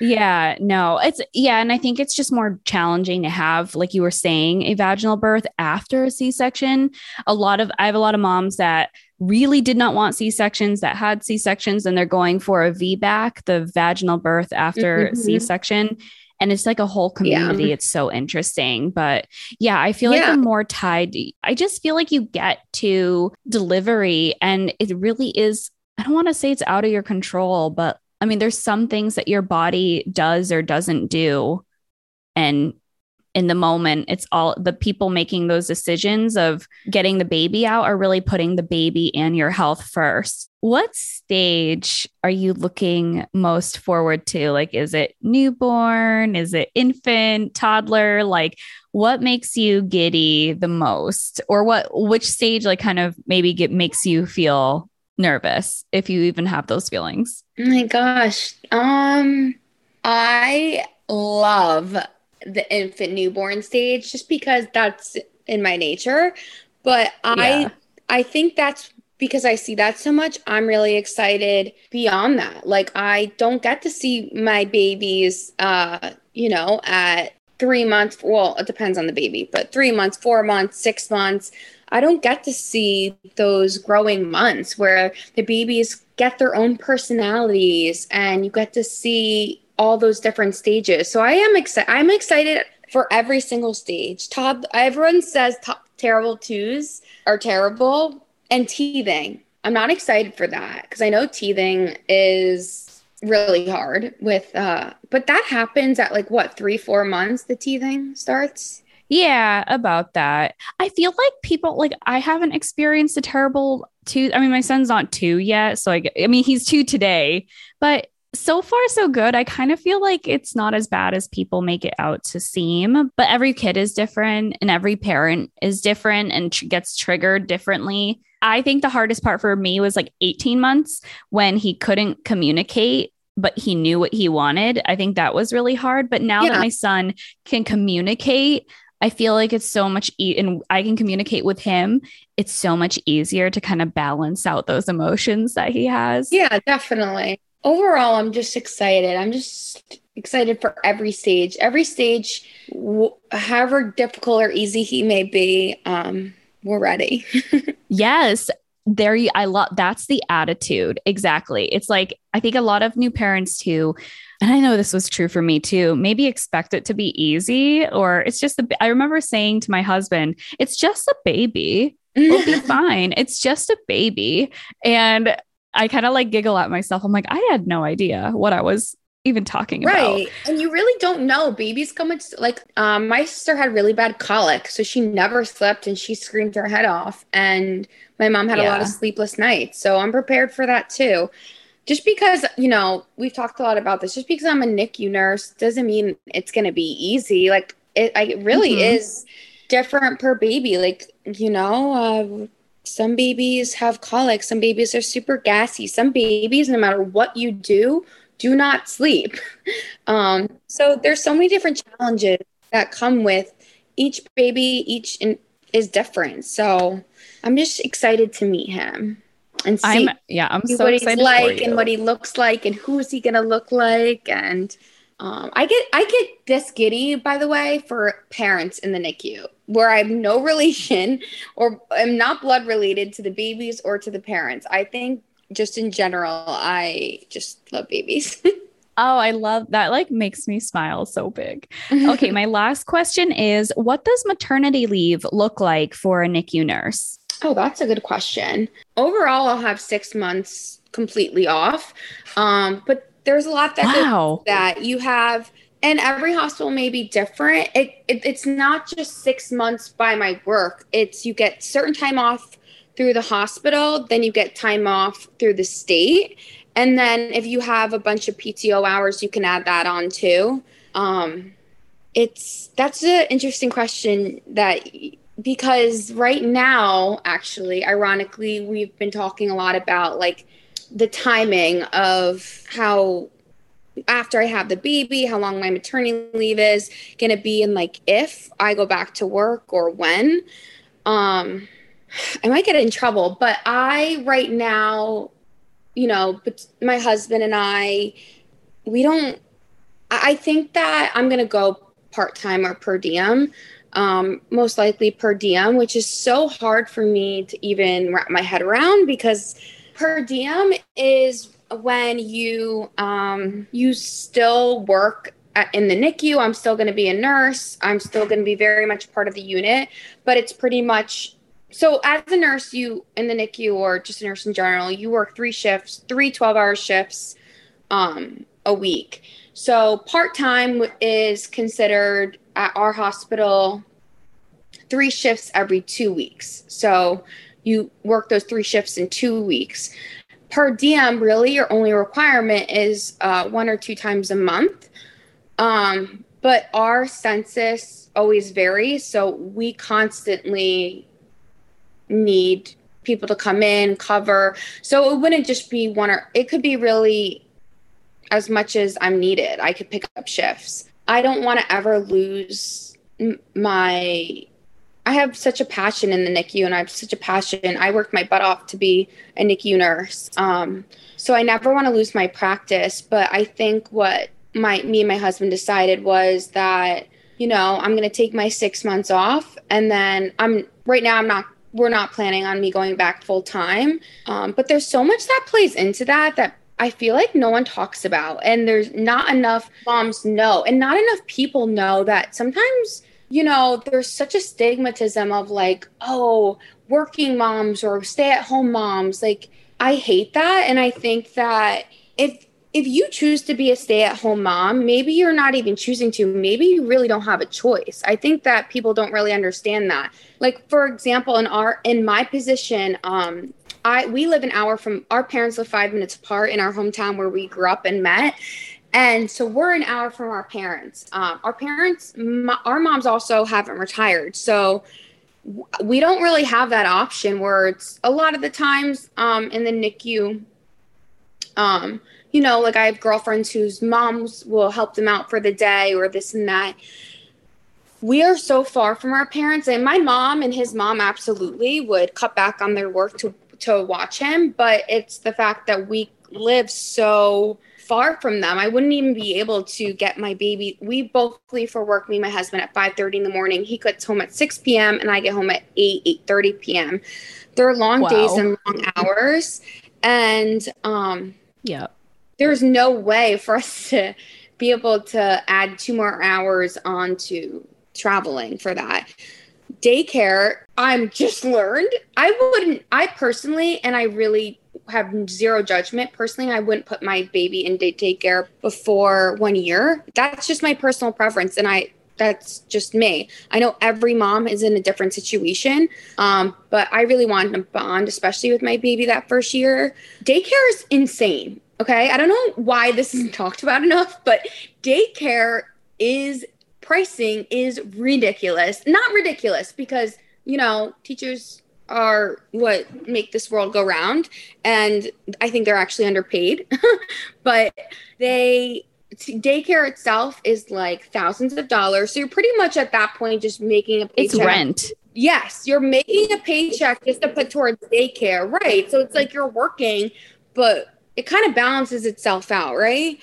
Yeah, no, it's yeah, and I think it's just more challenging to have, like you were saying, a vaginal birth after a C-section. A lot of I have a lot of moms that really did not want C-sections that had C-sections and they're going for a VBAC, the vaginal birth after Mhm. C-section. And it's like a whole Yeah. community. It's so interesting. But yeah, I feel like Yeah. I'm more tied. I just feel like you get to delivery and it really is, I don't want to say it's out of your control, but I mean, there's some things that your body does or doesn't do. And in the moment, it's all the people making those decisions of getting the baby out are really putting the baby and your health first. What stage are you looking most forward to? Like, is it newborn? Is it infant, toddler? Like, what makes you giddy the most? Or what, which stage, like, kind of maybe get makes you feel nervous if you even have those feelings? Oh my gosh. Um I love the infant newborn stage just because that's in my nature. But I Yeah. I think that's because I see that so much, I'm really excited beyond that. Like I don't get to see my babies uh, you know, at 3 months, well, it depends on the baby, but 3 months, 4 months, 6 months. I don't get to see those growing months where the babies get their own personalities and you get to see all those different stages. So I am excited. I'm excited for every single stage. Todd, everyone says top, terrible twos are terrible and teething. I'm not excited for that because I know teething is really hard with uh but that happens at like what 3 4 months the teething starts. Yeah, about that. I feel like people like I haven't experienced a terrible two. I mean, my son's not two yet, so I, I mean, he's two today, but so far so good. I kind of feel like it's not as bad as people make it out to seem. But every kid is different, and every parent is different, and tr- gets triggered differently. I think the hardest part for me was like 18 months when he couldn't communicate, but he knew what he wanted. I think that was really hard. But now that my son can communicate, I feel like it's so much, e- and I can communicate with him. It's so much easier to kind of balance out those emotions that he has. Yeah, definitely. Overall, I'm just excited. I'm just excited for every stage. Every stage, w- however difficult or easy he may be, um, we're ready. Yes. There you I love that's the attitude. Exactly. It's like I think a lot of new parents too, and I know this was true for me too, maybe expect it to be easy or it's just a I remember saying to my husband, it's just a baby. It'll be fine. It's just a baby. And I kind of like giggle at myself. I'm like, I had no idea what I was even talking about. Right. And you really don't know. Babies come with like um my sister had really bad colic, so she never slept and she screamed her head off. And my mom had a lot of sleepless nights. So I'm prepared for that too. Just because, you know, we've talked a lot about this, just because I'm a NICU nurse doesn't mean it's gonna be easy. Like it, I, it really Mhm. is different per baby. Like, you know, uh some babies have colic, some babies are super gassy, some babies, no matter what you do, do not sleep. Um, so there's so many different challenges that come with each baby, each in, is different. So I'm just excited to meet him and see, I'm yeah, I'm see so what he's like and what he looks like and who is he gonna look like. And um, I get I get this giddy, by the way, for parents in the NICU where I have no relation or am not blood related to the babies or to the parents. I think just in general, I just love babies. Oh, I love that. Like makes me smile so big. Okay, my last question is what does maternity leave look like for a NICU nurse? Oh, that's a good question. Overall, I'll have six months completely off. Um, but there's a lot that wow. that you have and every hospital may be different. It, it, it's not just six months by my work. It's you get certain time off through the hospital, then you get time off through the state, and then if you have a bunch of PTO hours, you can add that on too. Um, it's that's an interesting question that because right now, actually, ironically, we've been talking a lot about like the timing of how after I have the baby, how long my maternity leave is going to be, and like if I go back to work or when. Um, I might get in trouble, but I right now, you know, my husband and I, we don't. I think that I'm going to go part time or per diem. Um, most likely per diem, which is so hard for me to even wrap my head around because per diem is when you um, you still work in the NICU. I'm still going to be a nurse. I'm still going to be very much part of the unit, but it's pretty much so as a nurse you in the NICU or just a nurse in general, you work three shifts, three 12-hour shifts um, a week. So part-time is considered at our hospital three shifts every 2 weeks. So you work those three shifts in 2 weeks per diem, really, your only requirement is uh, one or two times a month. Um, but our census always varies. So we constantly need people to come in, cover. So it wouldn't just be one or it could be really as much as I'm needed. I could pick up shifts. I don't want to ever lose my I have such a passion in the NICU and I have such a passion. I work my butt off to be a NICU nurse. Um, so I never want to lose my practice. But I think what my me and my husband decided was that, you know, I'm gonna take my six months off and then I'm right now I'm not we're not planning on me going back full time. Um, but there's so much that plays into that that I feel like no one talks about. And there's not enough moms know and not enough people know that sometimes you know, there's such a stigmatism of like, oh, working moms or stay at home moms. Like, I hate that. And I think that if, if you choose to be a stay at home mom, maybe you're not even choosing to. Maybe you really don't have a choice. I think that people don't really understand that. Like for example, in our in my position, um I we live an hour from our parents live 5 minutes apart in our hometown where we grew up and met and so we're an hour from our parents. Um, our parents, our moms also haven't retired. So we don't really have that option where it's a lot of the times um, in the NICU, um, you know, like I have girlfriends whose moms will help them out for the day or this and that. We are so far from our parents, and my mom and his mom absolutely would cut back on their work to to watch him. But it's the fact that we live so far from them. I wouldn't even be able to get my baby. We both leave for work, me and my husband, at 5.30 in the morning. He gets home at 6 p.m. and I get home at 8, 8.30 p.m. They're long wow. days and long hours. And um, yeah, there's no way for us to be able to add two more hours onto traveling for that daycare i'm just learned i wouldn't i personally and i really have zero judgment. Personally, I wouldn't put my baby in day daycare before one year. That's just my personal preference, and I that's just me. I know every mom is in a different situation, um, but I really want to bond, especially with my baby that first year. Daycare is insane. Okay, I don't know why this isn't talked about enough, but daycare is pricing is ridiculous. Not ridiculous because you know teachers are what make this world go round and i think they're actually underpaid. But they daycare itself is like thousands of dollars so you're pretty much at that point just making a paycheck. it's rent. Yes you're making a paycheck just to put towards daycare right so it's like you're working but it kind of balances itself out right?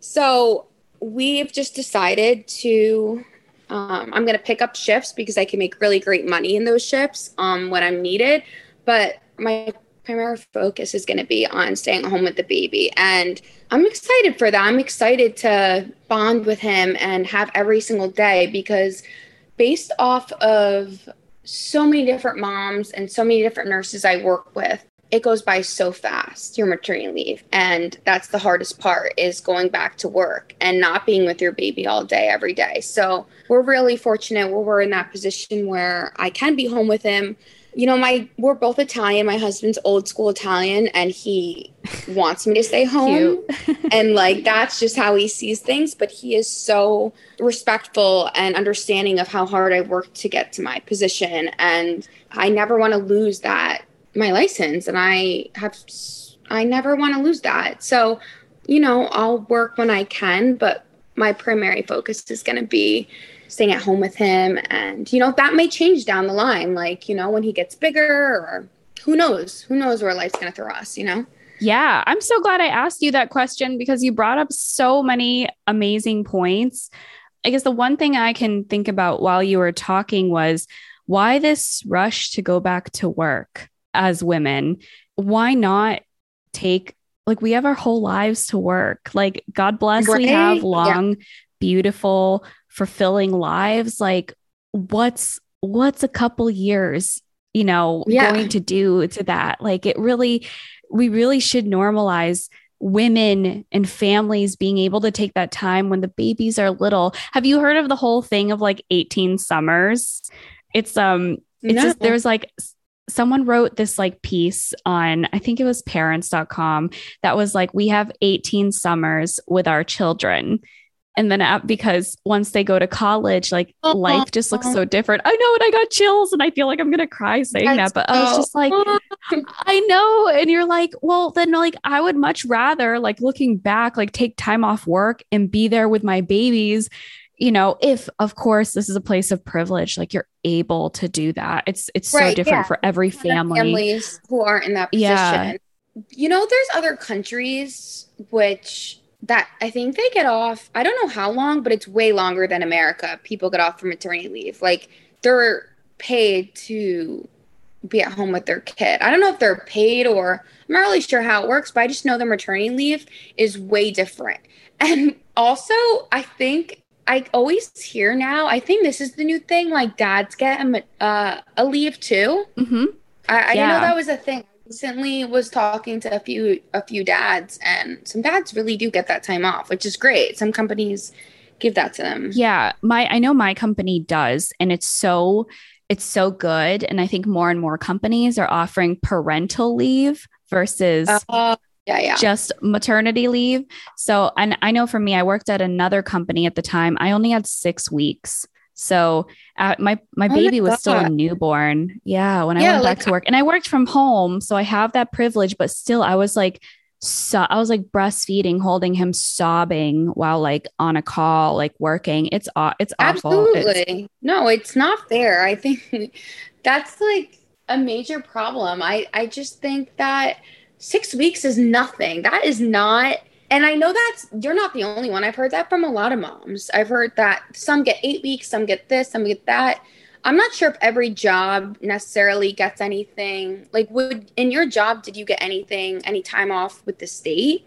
So we've just decided to um, I'm going to pick up shifts because I can make really great money in those shifts um, when I'm needed. But my primary focus is going to be on staying home with the baby. And I'm excited for that. I'm excited to bond with him and have every single day because based off of so many different moms and so many different nurses I work with, it goes by so fast your maternity leave. And that's the hardest part is going back to work and not being with your baby all day every day. So we're really fortunate where we're in that position where i can be home with him. You know my we're both italian. My husband's old school italian and he wants me to stay home. And like that's just how he sees things. But he is so respectful and understanding of how hard i worked to get to my position. And i never want to lose that my license and I have I never want to lose that. So, you know, I'll work when I can, but my primary focus is going to be staying at home with him and you know, that may change down the line like, you know, when he gets bigger or who knows? Who knows where life's going to throw us, you know? Yeah, I'm so glad I asked you that question because you brought up so many amazing points. I guess the one thing I can think about while you were talking was why this rush to go back to work? As women, why not take like we have our whole lives to work. Like God bless right? we have long, yeah. beautiful, fulfilling lives. Like what's what's a couple years, you know, yeah. going to do to that? Like it really we really should normalize women and families being able to take that time when the babies are little. Have you heard of the whole thing of like 18 summers? It's um it's no. just there's like someone wrote this like piece on i think it was parents.com that was like we have 18 summers with our children and then uh, because once they go to college like uh-huh. life just looks so different i know and i got chills and i feel like i'm gonna cry saying That's that but so- i was just like i know and you're like well then like i would much rather like looking back like take time off work and be there with my babies you know, if of course this is a place of privilege, like you're able to do that. It's it's right, so different yeah. for every family. Families who aren't in that position. Yeah. You know, there's other countries which that I think they get off. I don't know how long, but it's way longer than America. People get off for maternity leave. Like they're paid to be at home with their kid. I don't know if they're paid or I'm not really sure how it works, but I just know the maternity leave is way different. And also, I think I always hear now. I think this is the new thing. Like dads get a, uh, a leave too. Mm-hmm. I, I yeah. didn't know that was a thing. I recently was talking to a few a few dads, and some dads really do get that time off, which is great. Some companies give that to them. Yeah, my I know my company does, and it's so it's so good. And I think more and more companies are offering parental leave versus. Uh, yeah, yeah. just maternity leave. So, and I know for me, I worked at another company at the time. I only had six weeks. So uh, my my oh baby my was still a newborn. Yeah, when I yeah, went back to work, and I worked from home, so I have that privilege. But still, I was like, so I was like breastfeeding, holding him, sobbing while like on a call, like working. It's it's awful. Absolutely, it's- no, it's not fair. I think that's like a major problem. I I just think that six weeks is nothing. That is not. And I know that's you're not the only one. I've heard that from a lot of moms. I've heard that some get eight weeks, some get this, some get that. I'm not sure if every job necessarily gets anything. Like, would in your job, did you get anything, any time off with the state?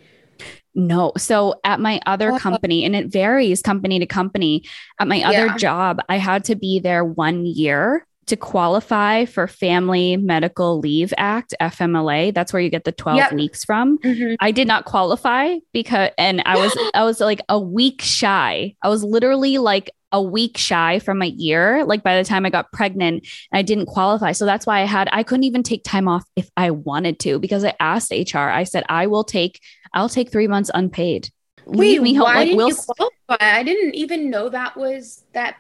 No. So at my other uh, company, and it varies company to company, at my other yeah. job, I had to be there one year to qualify for Family Medical Leave Act, FMLA, that's where you get the 12 yep. weeks from. Mm-hmm. I did not qualify because and I was I was like a week shy. I was literally like a week shy from a year like by the time I got pregnant I didn't qualify. So that's why I had I couldn't even take time off if I wanted to because I asked HR. I said I will take I'll take 3 months unpaid. Wait, Leave me home like we'll you qualify? I didn't even know that was that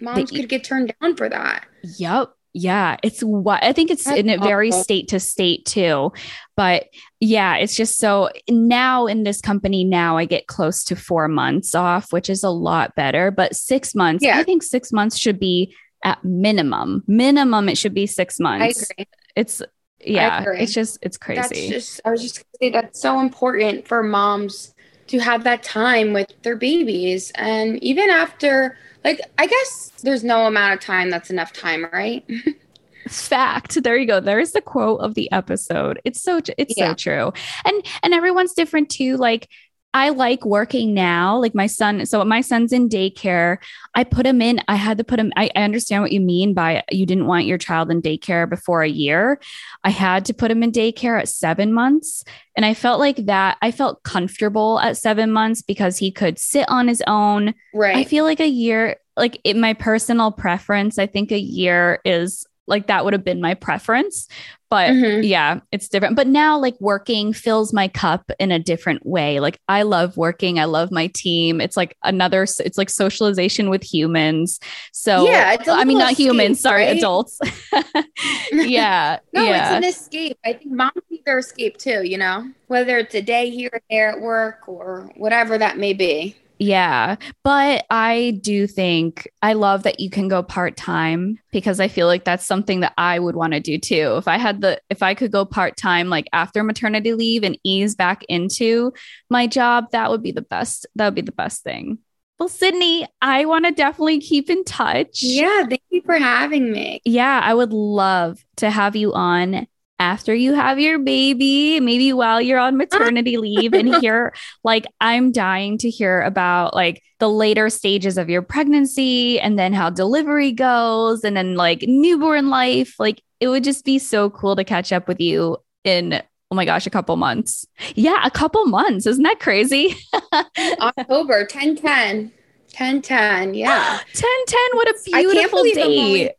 moms the, could get turned down for that. Yep. Yeah, it's what I think it's That's in a very state to state too. But yeah, it's just so now in this company, now I get close to four months off, which is a lot better. But six months, yeah. I think six months should be at minimum. Minimum, it should be six months. I agree. It's yeah, it's just it's crazy. That's just I was just gonna say that's so important for moms to have that time with their babies. And even after like I guess there's no amount of time that's enough time, right? fact. There you go. There's the quote of the episode. It's so it's Yeah. so true. And and everyone's different too. Like I like working now. Like my son, so my son's in daycare. I put him in, I had to put him, I, I understand what you mean by you didn't want your child in daycare before a year. I had to put him in daycare at seven months. And I felt like that, I felt comfortable at seven months because he could sit on his own. Right. I feel like a year, like in my personal preference, I think a year is like that would have been my preference. But Mhm. yeah, it's different. But now, like working fills my cup in a different way. Like I love working. I love my team. It's like another. It's like socialization with humans. So Yeah, I mean, not humans. Sorry, right? adults. yeah, No, yeah. it's an escape. I think moms need their escape too, you know, whether it's a day here or there at work or whatever that may be. Yeah, but I do think I love that you can go part time because I feel like that's something that I would want to do too. If I had the, if I could go part time like after maternity leave and ease back into my job, that would be the best. That would be the best thing. Well, Sydney, I want to definitely keep in touch. Yeah, thank you for having me. Yeah, I would love to have you on after you have your baby, maybe while you're on maternity leave and hear like I'm dying to hear about like the later stages of your pregnancy and then how delivery goes and then like newborn life. Like it would just be so cool to catch up with you in oh my gosh, a couple months. Yeah, a couple months. Isn't that crazy? October 10 10. 10 10. Yeah. 10 10, what a beautiful believe I'm only- date.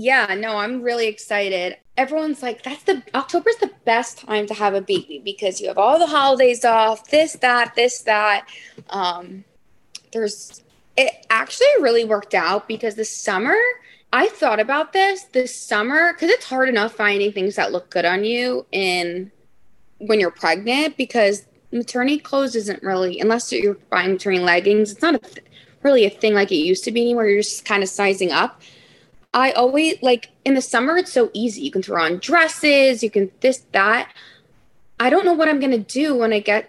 Yeah, no, I'm really excited. Everyone's like, that's the October's the best time to have a baby because you have all the holidays off, this, that, this, that. Um, there's it actually really worked out because this summer I thought about this this summer because it's hard enough finding things that look good on you in when you're pregnant because maternity clothes isn't really unless you're buying maternity leggings, it's not a th- really a thing like it used to be anymore. You're just kind of sizing up. I always like in the summer, it's so easy. You can throw on dresses, you can this, that. I don't know what I'm gonna do when I get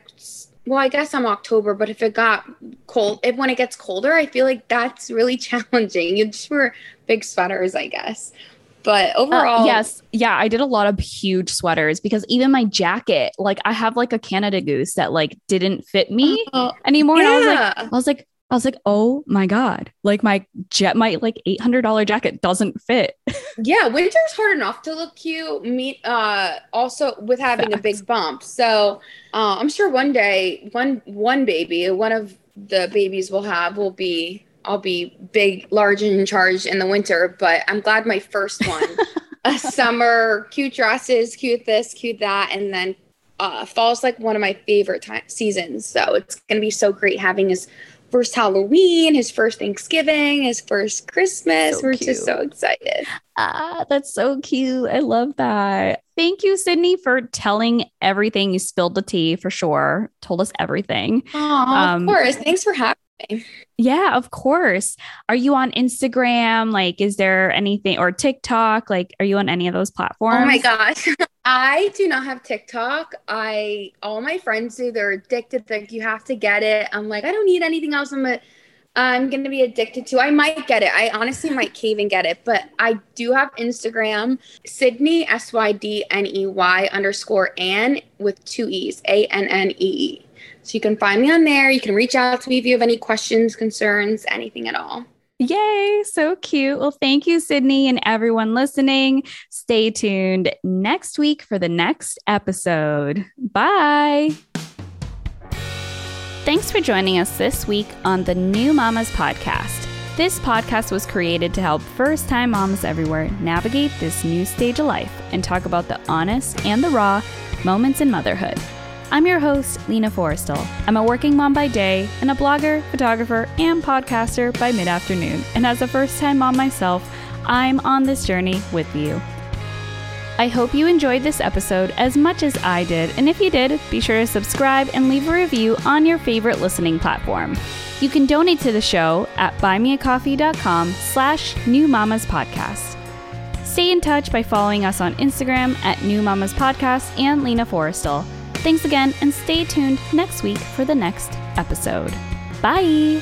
well, I guess I'm October, but if it got cold, if when it gets colder, I feel like that's really challenging. You just wear big sweaters, I guess. But Uh, overall, yes. Yeah. I did a lot of huge sweaters because even my jacket, like I have like a Canada goose that like didn't fit me Oh, anymore. And I was like, yeah. I was like, I was like, oh my God. Like my jet, my like $800 jacket doesn't fit. yeah, winter's hard enough to look cute. Meet uh, also with having a big bump. So uh, I'm sure one day, one one baby, one of the babies we'll have will be. I'll be big, large, and in charge in the winter. But I'm glad my first one, a summer, cute dresses, cute this, cute that, and then uh, fall's like one of my favorite time seasons. So it's gonna be so great having his first Halloween, his first Thanksgiving, his first Christmas. So We're cute. just so excited. Ah, that's so cute. I love that. Thank you, Sydney, for telling everything. You spilled the tea for sure. Told us everything. Oh, Um, of course. Thanks for having me. Yeah, of course. Are you on Instagram? Like, is there anything or TikTok? Like, are you on any of those platforms? Oh my gosh. I do not have TikTok. I all my friends do. They're addicted. Like you have to get it. I'm like, I don't need anything else. I'm a, I'm gonna be addicted to. I might get it. I honestly might cave and get it. But I do have Instagram, Sydney S Y D N E Y underscore Ann with two E's, A N N E E. So you can find me on there. You can reach out to me if you have any questions, concerns, anything at all. Yay, so cute. Well, thank you, Sydney, and everyone listening. Stay tuned next week for the next episode. Bye. Thanks for joining us this week on the New Mamas Podcast. This podcast was created to help first time moms everywhere navigate this new stage of life and talk about the honest and the raw moments in motherhood. I'm your host, Lina Forrestal. I'm a working mom by day and a blogger, photographer, and podcaster by mid afternoon. And as a first time mom myself, I'm on this journey with you. I hope you enjoyed this episode as much as I did, and if you did, be sure to subscribe and leave a review on your favorite listening platform. You can donate to the show at buymeacoffee.com slash New Mamas Podcast. Stay in touch by following us on Instagram at New Mamas Podcast and Lina Forrestal. Thanks again, and stay tuned next week for the next episode. Bye!